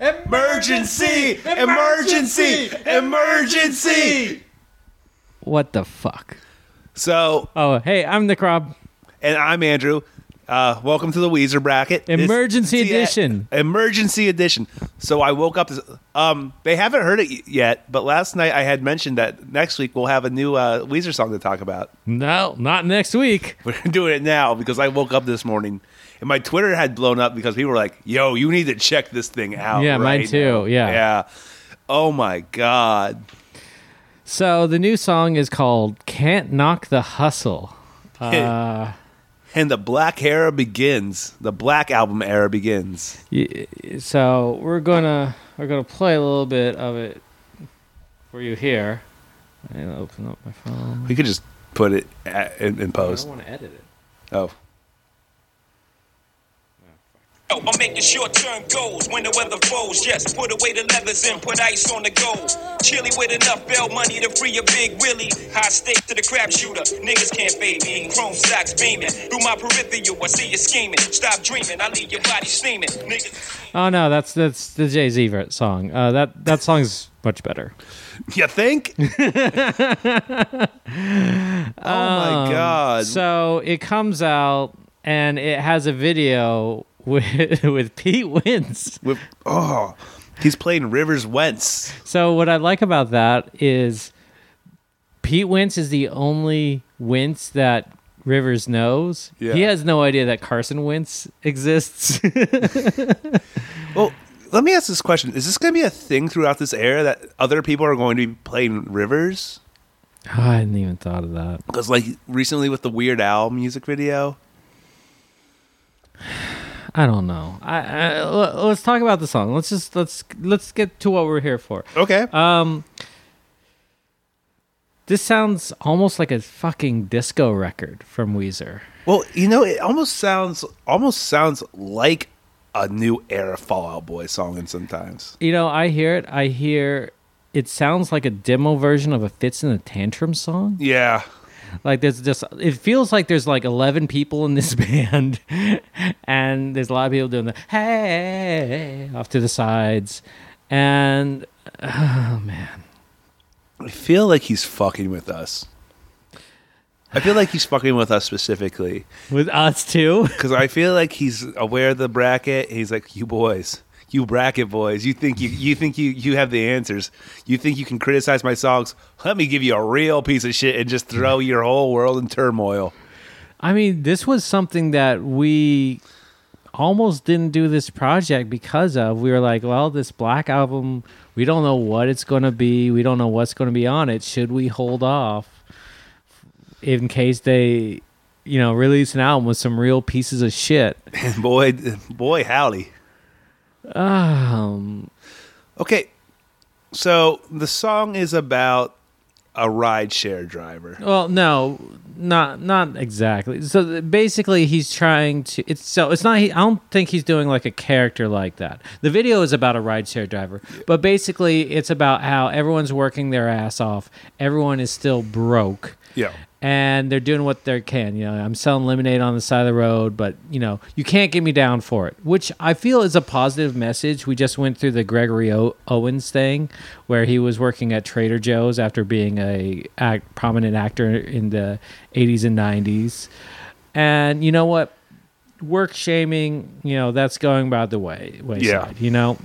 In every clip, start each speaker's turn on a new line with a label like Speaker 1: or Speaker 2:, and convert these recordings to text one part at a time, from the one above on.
Speaker 1: Emergency! Emergency! Emergency!
Speaker 2: What the fuck?
Speaker 1: So,
Speaker 2: Oh, hey, I'm Nick Rob.
Speaker 1: and I'm Andrew. Uh, welcome to the Weezer bracket. This-
Speaker 2: Emergency
Speaker 1: see, uh,
Speaker 2: edition.
Speaker 1: emergency edition. So I woke up. This, um, they haven't heard it y- yet, but last night I had mentioned that next week we'll have a new uh, Weezer song to talk about.
Speaker 2: No, not next week.
Speaker 1: We're doing it now because I woke up this morning and my Twitter had blown up because people were like, "Yo, you need to check this thing out."
Speaker 2: Yeah, mine
Speaker 1: right
Speaker 2: too,
Speaker 1: now."
Speaker 2: yeah.
Speaker 1: yeah. Oh my god.
Speaker 2: So the new song is called "Can't Knock the Hustle." Uh,
Speaker 1: And the Black era begins. The Black album era begins.
Speaker 2: so we're gonna we're gonna play a little bit of it for you here. I'm gonna open up my phone.
Speaker 1: We could just put it in, in
Speaker 2: I don't want to edit it.
Speaker 1: Oh,
Speaker 3: I'm making short term goals when the weather falls. Yes, put away the leathers and put ice on the gold. Chilly with enough bail money to free a big Willie. High stakes to the crap shooter. Niggas can't fade me. Chrome socks beaming. Through my peripheral, I see you scheming. Stop dreaming, I leave your body steaming. Niggas.
Speaker 2: Oh no, that's that's the Jay Z song. Uh, that that song's much better.
Speaker 1: you think? oh my god!
Speaker 2: So it comes out and it has a video with with Pete Wentz.
Speaker 1: With, oh, he's playing Rivers Wentz.
Speaker 2: So what I like about that is Pete Wentz is the only Wentz that Rivers knows.
Speaker 1: Yeah.
Speaker 2: He has no idea that Carson Wentz exists.
Speaker 1: Well, let me ask this question: Is this going to be a thing throughout this era that other people are going to be playing Rivers?
Speaker 2: Oh, I hadn't even thought of that.
Speaker 1: Because, like, recently with the Weird Al music video,
Speaker 2: I don't know. I, I let's talk about the song. Let's just let's let's get to what we're here for.
Speaker 1: okay,
Speaker 2: Um, this sounds almost like a fucking disco record from Weezer.
Speaker 1: well, you know, it almost sounds almost sounds like a new era Fall Out Boy song, and sometimes.
Speaker 2: You know, I hear it. I hear it sounds like a demo version of a Fits in a Tantrum song.
Speaker 1: Yeah,
Speaker 2: Like there's just it feels like there's like 11 people in this band and there's a lot of people doing the hey off to the sides and oh man.
Speaker 1: I feel like he's fucking with us. I feel like he's fucking with us specifically
Speaker 2: With us too.
Speaker 1: because I feel like he's aware of the bracket. He's like, "You boys, you bracket boys, you think you you think you you have the answers. You think you can criticize my songs? Let me give you a real piece of shit and just throw your whole world in turmoil."
Speaker 2: I mean, this was something that we almost didn't do this project because of. We were like, well, this black album, we don't know what it's going to be. We don't know what's going to be on it. Should we hold off in case they, you know, release an album with some real pieces of shit?
Speaker 1: And boy, boy, howdy.
Speaker 2: Um,
Speaker 1: Okay, so the song is about a rideshare driver.
Speaker 2: well, no, not not exactly. So th- basically, he's trying to. It's so it's not. He, I don't think he's doing like a character like that. The video is about a rideshare driver, but basically, it's about how everyone's working their ass off. Everyone is still broke.
Speaker 1: Yeah.
Speaker 2: And they're doing what they can. You know, I'm selling lemonade on the side of the road, but you know, you can't get me down for it. Which I feel is a positive message. We just went through the Gregory o- Owens thing, where he was working at Trader Joe's after being a act, prominent actor in the 80s and 90s. And you know what? Work shaming, you know, that's going by the way wayside.
Speaker 1: Yeah.
Speaker 2: You know,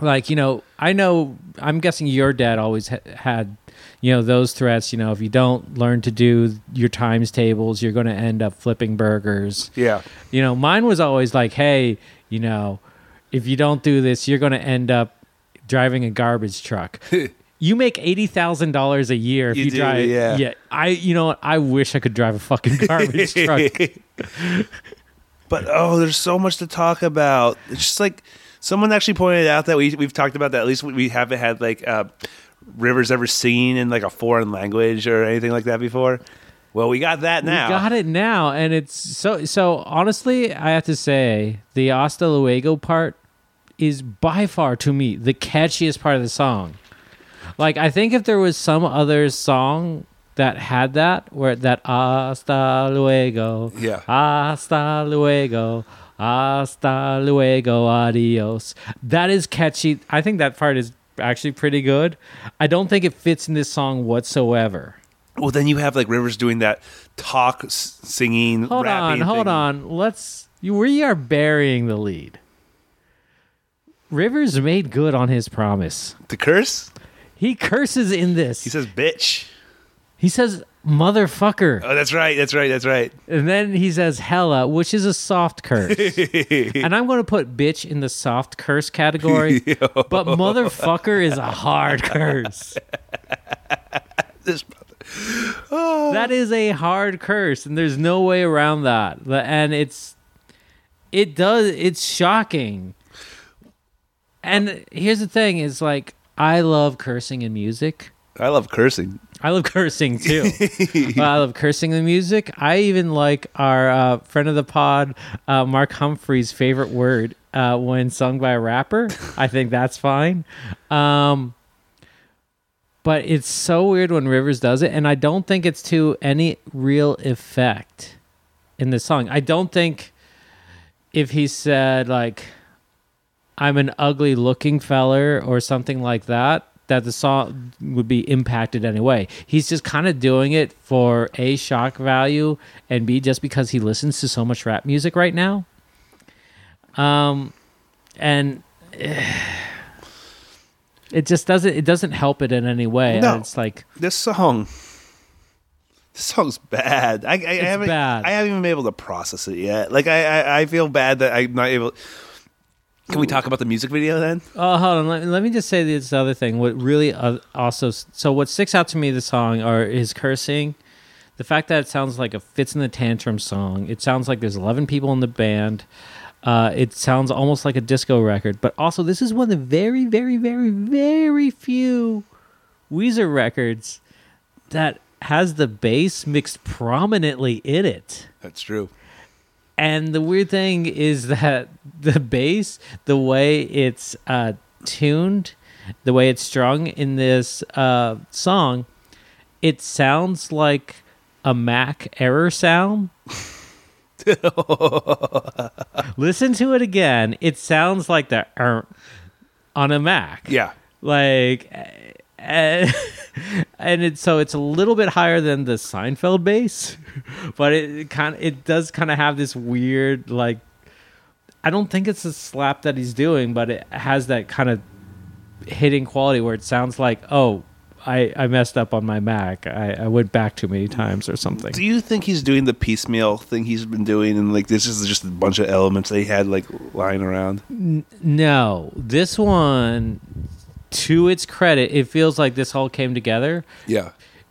Speaker 2: like you know, I know. I'm guessing your dad always ha- had you know those threats you know if you don't learn to do your times tables you're going to end up flipping burgers
Speaker 1: Yeah.
Speaker 2: you know mine was always like hey you know if you don't do this you're going to end up driving a garbage truck you make $80,000 a year if
Speaker 1: You
Speaker 2: you,
Speaker 1: do,
Speaker 2: drive
Speaker 1: yeah.
Speaker 2: yeah I you know I wish I could drive a fucking garbage truck
Speaker 1: But oh, there's so much to talk about. It's just like someone actually pointed out that we we've talked about that. At least we- we haven't had like uh, Rivers ever seen in like a foreign language or anything like that before. Well, we got that now.
Speaker 2: We got it now, and it's so so. Honestly, I have to say the Hasta Luego part is by far to me the catchiest part of the song. Like I think if there was some other song that had that, where that Hasta Luego,
Speaker 1: Yeah.
Speaker 2: Hasta Luego, Hasta luego, adios. That is catchy. I think that part is actually pretty good. I don't think it fits in this song whatsoever.
Speaker 1: Well, then you have like Rivers doing that talk, s- singing,
Speaker 2: Hold on, hold
Speaker 1: thing.
Speaker 2: on. Let's. You, we are burying the lead. Rivers made good on his promise.
Speaker 1: The curse?
Speaker 2: He curses in this.
Speaker 1: He says, "Bitch."
Speaker 2: he says motherfucker.
Speaker 1: Oh, that's right. That's right. That's right.
Speaker 2: And then he says hella, which is a soft curse. and I'm going to put bitch in the soft curse category. but motherfucker is a hard curse.
Speaker 1: This
Speaker 2: That is a hard curse and there's no way around that. And it's it does it's shocking. And here's the thing is like I love cursing in music.
Speaker 1: I love cursing.
Speaker 2: I love cursing too. I love cursing the music. I even like our uh, friend of the pod, uh, Mark Humphrey's favorite word uh, when sung by a rapper. I think that's fine. Um, but it's so weird when Rivers does it, and I don't think it's to any real effect in the song. I don't think if he said like I'm an ugly looking feller or something like that, that the song would be impacted anyway. He's just kind of doing it for A, shock value, and B, just because he listens to so much rap music right now. Um, and it just doesn't, it doesn't help it in any way.
Speaker 1: No.
Speaker 2: And it's like,
Speaker 1: This song. This song's bad. I, I, I haven't.
Speaker 2: bad.
Speaker 1: I haven't even been able to process it yet. Like I, I, I feel bad that I'm not able. Can we talk about the music video then?
Speaker 2: Oh, hold on. Let, let me just say this other thing. What really uh, also so what sticks out to me the song are his cursing, the fact that it sounds like a Fitz and the Tantrum song. It sounds like there's 11 people in the band. Uh, it sounds almost like a disco record, but also this is one of the very, very, very, very few Weezer records that has the bass mixed prominently in it.
Speaker 1: That's true.
Speaker 2: And the weird thing is that the bass, the way it's uh, tuned, the way it's strung in this uh, song, it sounds like a Mac error sound. Listen to it again. It sounds like the on a Mac
Speaker 1: Yeah.
Speaker 2: like and, and it's so it's a little bit higher than the Seinfeld bass, but it kind of it does kind of have this weird like I don't think it's a slap that he's doing, but it has that kind of hitting quality where it sounds like oh. I, I messed up on my Mac. I, I went back too many times or something.
Speaker 1: Do you think he's doing the piecemeal thing he's been doing, and like this is just a bunch of elements that he had like lying around?
Speaker 2: No, this one, to its credit, it feels like this all came together.
Speaker 1: Yeah.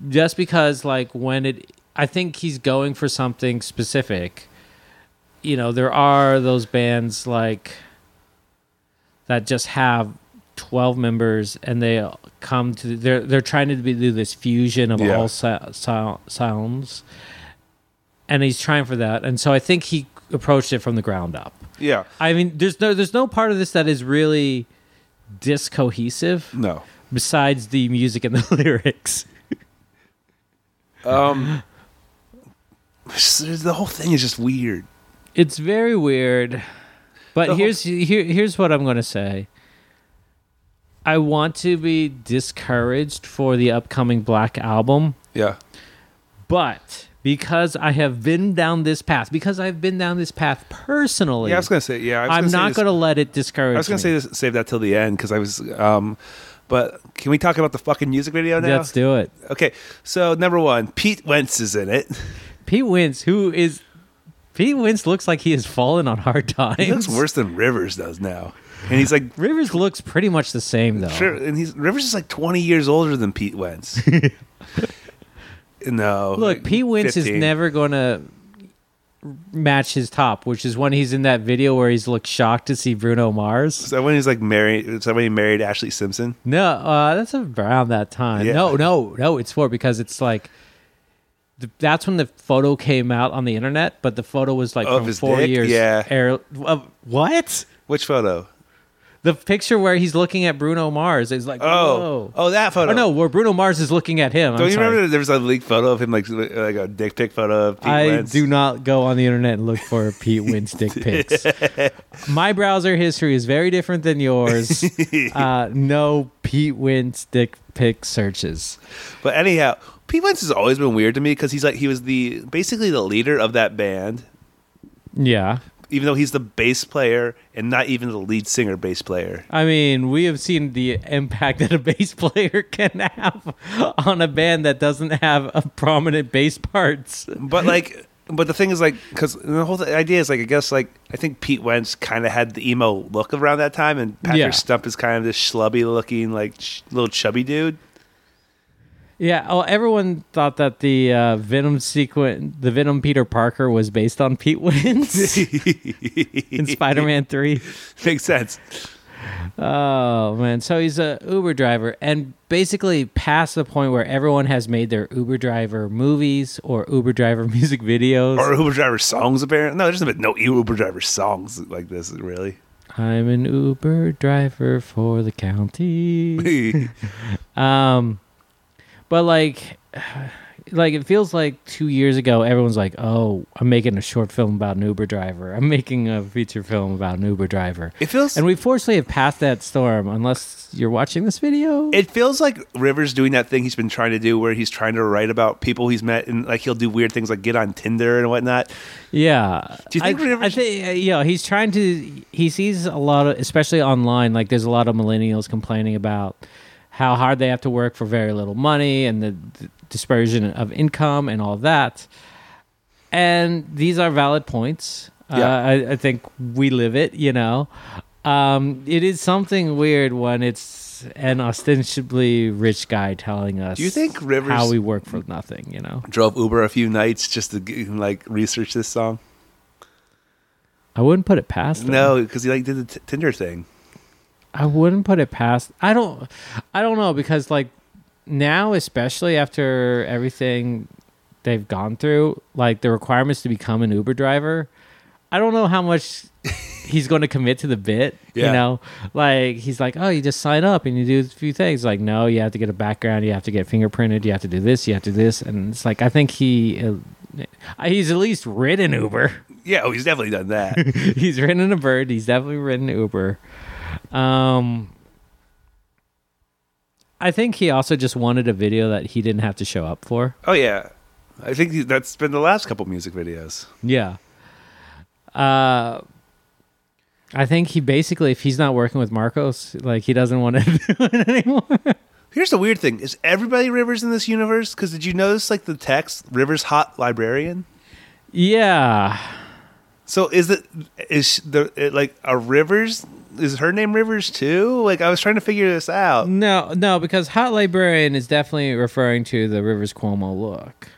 Speaker 2: just because like when it i think he's going for something specific you know there are those bands like that just have 12 members and they come to they're they're trying to be, do this fusion of
Speaker 1: Yeah.
Speaker 2: all sa- sou- sounds and he's trying for that and so i think he approached it from the ground up
Speaker 1: Yeah.
Speaker 2: i mean there's no there's no part of this that is really discohesive
Speaker 1: No.
Speaker 2: besides the music and the lyrics
Speaker 1: Um. the whole thing is just weird.
Speaker 2: It's very weird. But
Speaker 1: The whole-
Speaker 2: here's here, here's what I'm going to say. I want to be discouraged for the upcoming Black album,
Speaker 1: Yeah.
Speaker 2: but because I have been down this path, because I've been down this path personally,
Speaker 1: Yeah. I was gonna say. Yeah. I gonna
Speaker 2: not
Speaker 1: this-
Speaker 2: to let it discourage
Speaker 1: I was gonna
Speaker 2: me.
Speaker 1: say this, save that till the end because I was. Um, but can we talk about the fucking music video now?
Speaker 2: Let's do it.
Speaker 1: Okay, so number one, Pete Wentz is in it.
Speaker 2: Pete Wentz, who is Pete Wentz, looks like he has fallen on hard times.
Speaker 1: He looks worse than Rivers does now, and he's like,
Speaker 2: Rivers looks pretty much the same though.
Speaker 1: sure, and he's Rivers is like twenty years older than Pete Wentz. no,
Speaker 2: Look, Pete Wentz is never going to match his top, which is when he's in that video where he's looked shocked to see Bruno Mars.
Speaker 1: Is that when he's like married? Is that when he married Ashlee Simpson?
Speaker 2: No, uh, that's around that time.
Speaker 1: Yeah.
Speaker 2: No, no, no. It's for because it's like that's when the photo came out on the internet, but the photo was like
Speaker 1: Of
Speaker 2: from
Speaker 1: his
Speaker 2: four
Speaker 1: dick?
Speaker 2: years.
Speaker 1: Yeah.
Speaker 2: Air, uh, what?
Speaker 1: Which photo?
Speaker 2: The picture where he's looking at Bruno Mars is like,
Speaker 1: Oh,
Speaker 2: whoa.
Speaker 1: oh, that photo.
Speaker 2: Oh no, where Bruno Mars is looking at him. I'm
Speaker 1: Don't you
Speaker 2: sorry.
Speaker 1: remember there was a leaked photo of him, like like a dick pic photo of Pete
Speaker 2: I
Speaker 1: Wentz?
Speaker 2: do not go on the internet and look for Pete Wentz dick pics. My browser history is very different than yours. Uh, no Pete Wentz dick pic searches.
Speaker 1: But anyhow, Pete Wentz has always been weird to me because he's like he was the basically the leader of that band,
Speaker 2: Yeah.
Speaker 1: Even though he's the bass player and not even the lead singer bass player.
Speaker 2: I mean, we have seen the impact that a bass player can have on a band that doesn't have a prominent bass parts.
Speaker 1: But like, but the thing is like, because the whole th- idea is like, I guess like I think Pete Wentz kind of had the emo look around that time, and Patrick
Speaker 2: Yeah.
Speaker 1: Stump is kind of this schlubby looking like little chubby dude.
Speaker 2: Yeah, oh, everyone thought that the uh, Venom sequence, the Venom Peter Parker, was based on Pete Wentz in Spider-Man Three.
Speaker 1: Makes sense.
Speaker 2: Oh man, so he's a Uber driver, and basically past the point where everyone has made their Uber driver movies or Uber driver music videos.
Speaker 1: Or Uber driver songs, apparently. No, there's been no Uber driver songs like this, really.
Speaker 2: I'm an Uber driver for the county. Um, but like, like it feels like two years ago, everyone's like, "Oh, I'm making a short film about an Uber driver. I'm making a feature film about an Uber driver."
Speaker 1: it feels
Speaker 2: And we fortunately have passed that storm, unless you're watching this video.
Speaker 1: It feels like Rivers doing that thing he's been trying to do, where he's trying to write about people he's met, and like he'll do weird things like get on Tinder and whatnot.
Speaker 2: yeah.
Speaker 1: Do you think
Speaker 2: I,
Speaker 1: Rivers-
Speaker 2: I think uh, you know he's trying to. He sees a lot of, especially online. Like there's a lot of millennials complaining about how hard they have to work for very little money and the, the dispersion of income and all of that. And these are valid points. Uh,
Speaker 1: Yeah.
Speaker 2: I, I think we live it. You know, um, it is something weird when it's an ostensibly rich guy telling us.
Speaker 1: Do you think Rivers
Speaker 2: how we work for nothing? You know,
Speaker 1: drove Uber a few nights just to like research this song?
Speaker 2: I wouldn't put it past. him.
Speaker 1: No, because he like did the t- Tinder thing.
Speaker 2: I wouldn't put it past. I don't. I don't know because like now, especially after everything they've gone through, like the requirements to become an Uber driver. I don't know how much he's going to commit to the bit.
Speaker 1: Yeah.
Speaker 2: You know, like he's like, oh, you just sign up and you do a few things. Like, no, you have to get a background. You have to get fingerprinted. You have to do this. You have to do this. And it's like I think he. Uh, He's at least ridden Uber.
Speaker 1: Yeah, oh, he's definitely done that.
Speaker 2: he's ridden a bird. He's definitely ridden Uber. Um, I think he also just wanted a video that he didn't have to show up for.
Speaker 1: oh yeah, I think that's been the last couple music videos.
Speaker 2: Yeah. Uh, I think he basically, if he's not working with Marcos, like he doesn't want to do it anymore.
Speaker 1: Here's the weird thing: is everybody Rivers in this universe? Because did you notice like the text Rivers hot librarian?
Speaker 2: yeah.
Speaker 1: So is it is the it, like a Rivers? Is her name Rivers too? Like I was trying to figure this out.
Speaker 2: No, no, because Hot Librarian is definitely referring to the Rivers Cuomo look.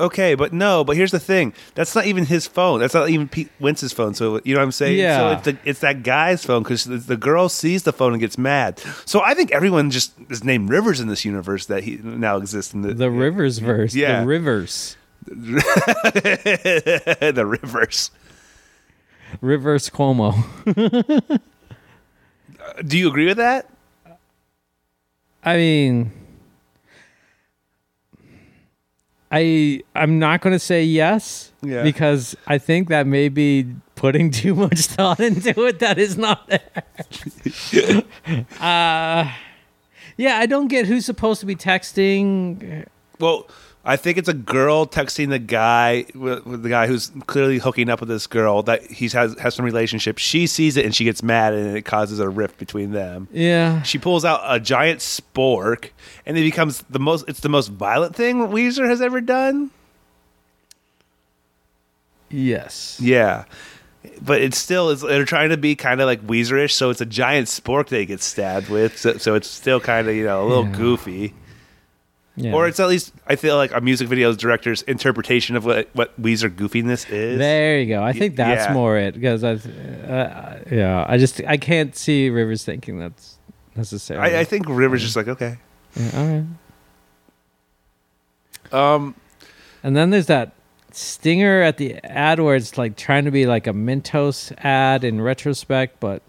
Speaker 1: Okay, but no. But here's the thing: that's not even his phone. That's not even Pete Wentz's phone. So you know what I'm saying?
Speaker 2: Yeah.
Speaker 1: So it's the, it's that guy's phone because the, the girl sees the phone and gets mad. So I think everyone just is named Rivers in this universe that he now exists in the
Speaker 2: The Rivers verse.
Speaker 1: Yeah.
Speaker 2: The Rivers.
Speaker 1: the Rivers.
Speaker 2: Rivers Cuomo.
Speaker 1: Do you agree with that?
Speaker 2: I mean, I I'm not going to say yes
Speaker 1: Yeah.
Speaker 2: because I think that may be putting too much thought into it that is not there. uh, yeah, I don't get who's supposed to be texting.
Speaker 1: Well, I think it's a girl texting the guy, the guy who's clearly hooking up with this girl that he has has some relationship. She sees it and she gets mad, and it causes a rift between them.
Speaker 2: Yeah,
Speaker 1: She pulls out a giant spork, and it becomes the most. It's the most violent thing Weezer has ever done.
Speaker 2: yes,
Speaker 1: Yeah, but it's still it's, they're trying to be kind of like Weezerish, so it's a giant spork that he gets stabbed with. So, so it's still kind of you know a little
Speaker 2: Yeah.
Speaker 1: goofy.
Speaker 2: Yeah.
Speaker 1: Or it's at least I feel like a music video director's interpretation of what what Weezer goofiness is.
Speaker 2: There you go. I think that's
Speaker 1: yeah.
Speaker 2: more it because I, uh, yeah, I just I can't see Rivers thinking that's necessary.
Speaker 1: I, I think Rivers just like okay.
Speaker 2: Yeah, all right.
Speaker 1: Um,
Speaker 2: And then there's that stinger at the ad where it's like trying to be like a Mentos ad in retrospect, but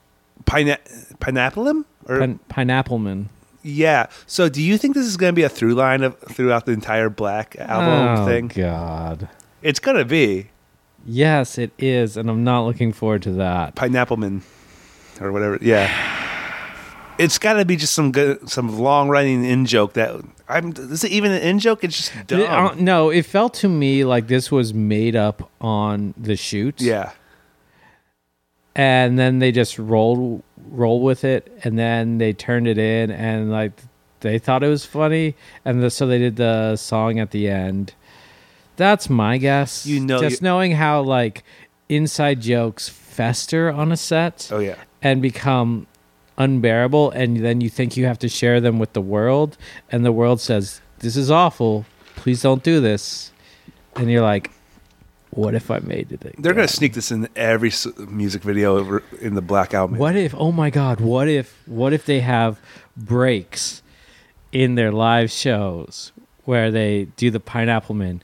Speaker 1: Pine Pineapple or
Speaker 2: Pin- Pineapple Man.
Speaker 1: Yeah. So do you think this is going to be a through line of throughout the entire Black album
Speaker 2: oh
Speaker 1: thing?
Speaker 2: God.
Speaker 1: It's going to be
Speaker 2: Yes, it is, and I'm not looking forward to that.
Speaker 1: Pineappleman or whatever. Yeah. It's got to be just some good, some long running in joke that I'm. Is it even an in joke? It's just dumb.
Speaker 2: It- no, it felt to me like this was made up on the shoot.
Speaker 1: yeah.
Speaker 2: and then they just rolled roll with it and then they turned it in and like they thought it was funny and the, so they did the song at the end. That's my guess.
Speaker 1: You know
Speaker 2: just knowing how like inside jokes fester on a set
Speaker 1: Oh yeah.
Speaker 2: and become unbearable and then you think you have to share them with the world and the world says this is awful. Please don't do this. And you're like what if i made it
Speaker 1: They're gonna sneak this in every s- music video over in the Black album.
Speaker 2: What if? Oh my God! What if? What if they have breaks in their live shows where they do the Pineapple Man,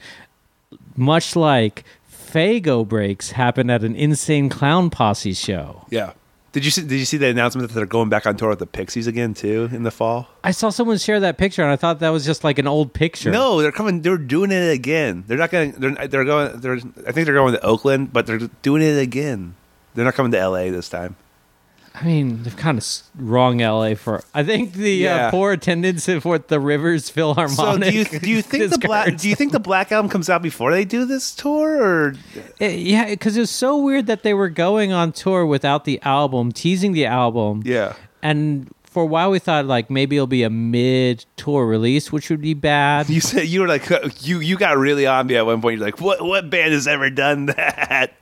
Speaker 2: much like Faygo breaks happen at an Insane Clown Posse show.
Speaker 1: Yeah. Did you see? Did you see the announcement that they're going back on tour with the Pixies again too in the fall?
Speaker 2: I saw someone share that picture and I thought that was just like an old picture.
Speaker 1: No, they're coming. They're doing it again. They're not going. They're they're going. They're. I think they're going to Oakland, but they're doing it again. They're not coming to L.A. this time.
Speaker 2: I mean they've kind of wrong LA for. I think the
Speaker 1: Yeah.
Speaker 2: uh, poor attendance at what the Rivers
Speaker 1: So
Speaker 2: Philharmonic.
Speaker 1: do you do you think the black do you think the Black album comes out before they do this tour or
Speaker 2: It- yeah, because it was so weird that they were going on tour without the album, teasing the album.
Speaker 1: yeah?
Speaker 2: And for a while, we thought like maybe it'll be a mid-tour release, which would be bad.
Speaker 1: You said you were like you you got really on me at one point. You're like, what what band has ever done that?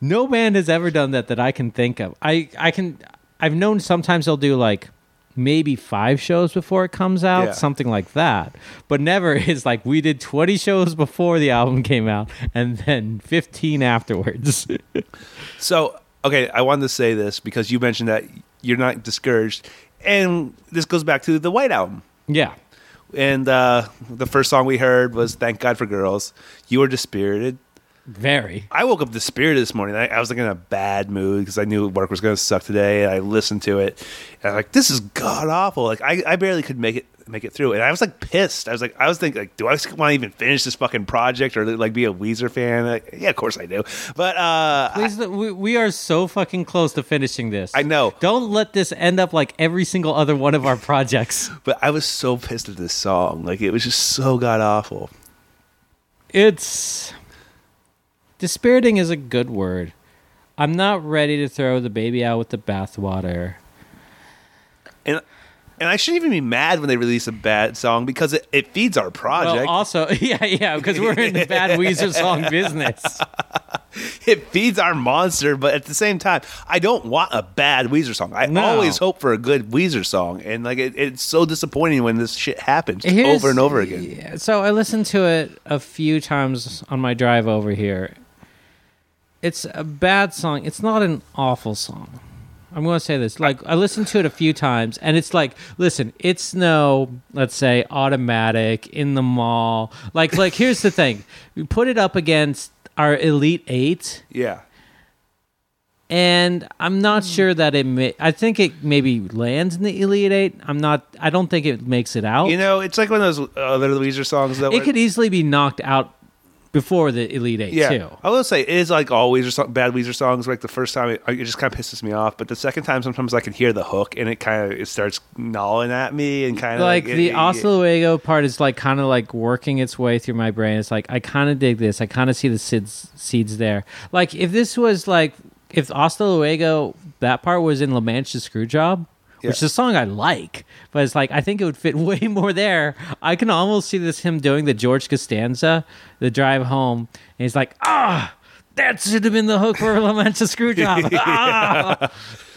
Speaker 2: No band has ever done that that I can think of. I I can. I've known sometimes they'll do like maybe five shows before it comes out,
Speaker 1: Yeah.
Speaker 2: something like that. But never is like we did 20 shows before the album came out and then 15 afterwards.
Speaker 1: So, okay, I wanted to say this because you mentioned that you're not discouraged, and this goes back to the White Album.
Speaker 2: yeah.
Speaker 1: And uh, the first song we heard was "Thank God for Girls." You were dispirited.
Speaker 2: Very.
Speaker 1: I woke up the dispirited this morning. I, I was like in a bad mood because I knew work was going to suck today. And I listened to it, and I'm like, "This is god awful." Like I, I barely could make it make it through, and I was like pissed. I was like, I was thinking, like, do I want to even finish this fucking project or like be a Weezer fan? Like, yeah, of course I do. But uh,
Speaker 2: Please, we, we are so fucking close to finishing this.
Speaker 1: I know.
Speaker 2: Don't let this end up like every single other one of our projects.
Speaker 1: But I was so pissed at this song. Like it was just so god awful.
Speaker 2: It's dispiriting is a good word. I'm not ready to throw the baby out with the bathwater.
Speaker 1: And and I shouldn't even be mad when they release a bad song because it, it feeds our project.
Speaker 2: Well, also, yeah, yeah, because we're in the bad Weezer song business.
Speaker 1: it feeds our monster, but at the same time, I don't want a bad Weezer song. I
Speaker 2: No.
Speaker 1: always hope for a good Weezer song, and like it, it's so disappointing when this shit happens
Speaker 2: Here's-
Speaker 1: over and over again.
Speaker 2: Yeah, so I listened to it a few times on my drive over here. It's a bad song. It's not an awful song. I'm going to say this. Like I listened to it a few times and it's like, listen, it's no, let's say automatic in the mall. Like like here's the thing. We put it up against our Elite 8
Speaker 1: Yeah,
Speaker 2: and I'm not hmm. sure that it may I think it maybe lands in the Elite 8. I'm not I don't think it makes it out.
Speaker 1: you know, it's like one of those other Weezer songs that
Speaker 2: it
Speaker 1: were-
Speaker 2: could easily be knocked out before the Elite Eight
Speaker 1: Yeah,
Speaker 2: too.
Speaker 1: I will say it is like all Weezer song, bad Weezer songs. Like the first time, it, it just kind of pisses me off. But the second time, sometimes I can hear the hook and it kind of it starts gnawing at me and kind of
Speaker 2: Like
Speaker 1: like,
Speaker 2: the
Speaker 1: it,
Speaker 2: Luego part is like kind of like working its way through my brain. It's like I kind of dig this. I kind of see the seeds seeds there. Like if this was like if Luego that part was in La Mancha Screwjob.
Speaker 1: Yeah.
Speaker 2: Which is a song I like, but it's like I think it would fit way more there. I can almost see this him doing the George Costanza, the drive home, and he's like, ah, that should have been the hook for La Mancha Screwjob.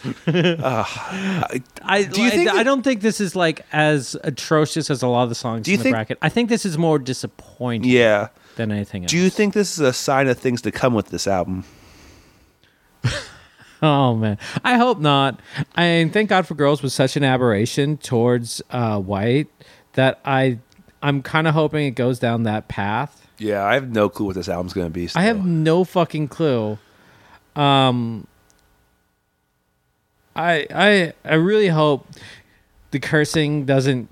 Speaker 2: ah. I
Speaker 1: Do you
Speaker 2: I,
Speaker 1: think
Speaker 2: I
Speaker 1: that-
Speaker 2: don't think this is like as atrocious as a lot of the songs
Speaker 1: Do you
Speaker 2: in the
Speaker 1: think-
Speaker 2: bracket. I think this is more disappointing
Speaker 1: yeah.
Speaker 2: than anything else.
Speaker 1: Do you think this is a sign of things to come with this album?
Speaker 2: oh man, I hope not. I mean, thank God for Girls was such an aberration towards uh, white that I I'm kind of hoping it goes down that path.
Speaker 1: Yeah, I have no clue what this album's going to be.
Speaker 2: I have no fucking clue. Um, I I I really hope the cursing doesn't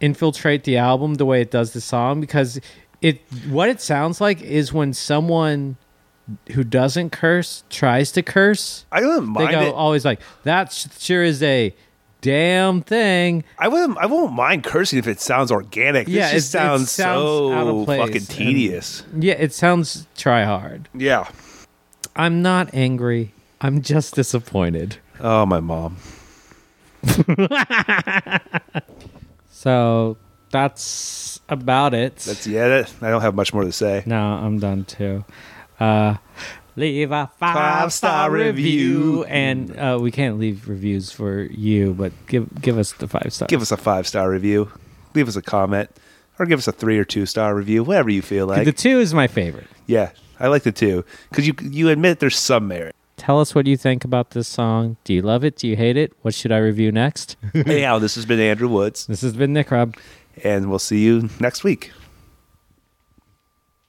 Speaker 2: infiltrate the album the way it does the song because it what it sounds like is when someone who doesn't curse tries to curse
Speaker 1: I wouldn't mind they
Speaker 2: go
Speaker 1: it.
Speaker 2: always like that sure is a damn thing
Speaker 1: I wouldn't. I won't mind cursing if it sounds organic.
Speaker 2: Yeah,
Speaker 1: just
Speaker 2: it- it
Speaker 1: sounds,
Speaker 2: sounds out
Speaker 1: so
Speaker 2: of place
Speaker 1: fucking
Speaker 2: and-
Speaker 1: tedious.
Speaker 2: yeah it sounds try hard
Speaker 1: Yeah.
Speaker 2: i'm not angry i'm just disappointed
Speaker 1: Oh, my mom.
Speaker 2: so that's about it
Speaker 1: That's the edit. I don't have much more to say.
Speaker 2: No, I'm done too. Uh, leave a five,
Speaker 1: Five-star
Speaker 2: review,
Speaker 1: review.
Speaker 2: and uh, we can't leave reviews for you, but give give us the five star.
Speaker 1: Give us a five star review. Leave us a comment, or give us a three or two star review, whatever you feel like.
Speaker 2: the two is my favorite.
Speaker 1: yeah, I like the two because you you admit there's some merit.
Speaker 2: Tell us what you think about this song. Do you love it? Do you hate it? What should I review next?
Speaker 1: Anyhow, this has been Andrew Woods,
Speaker 2: this has been Nick Rob.
Speaker 1: and we'll see you next week.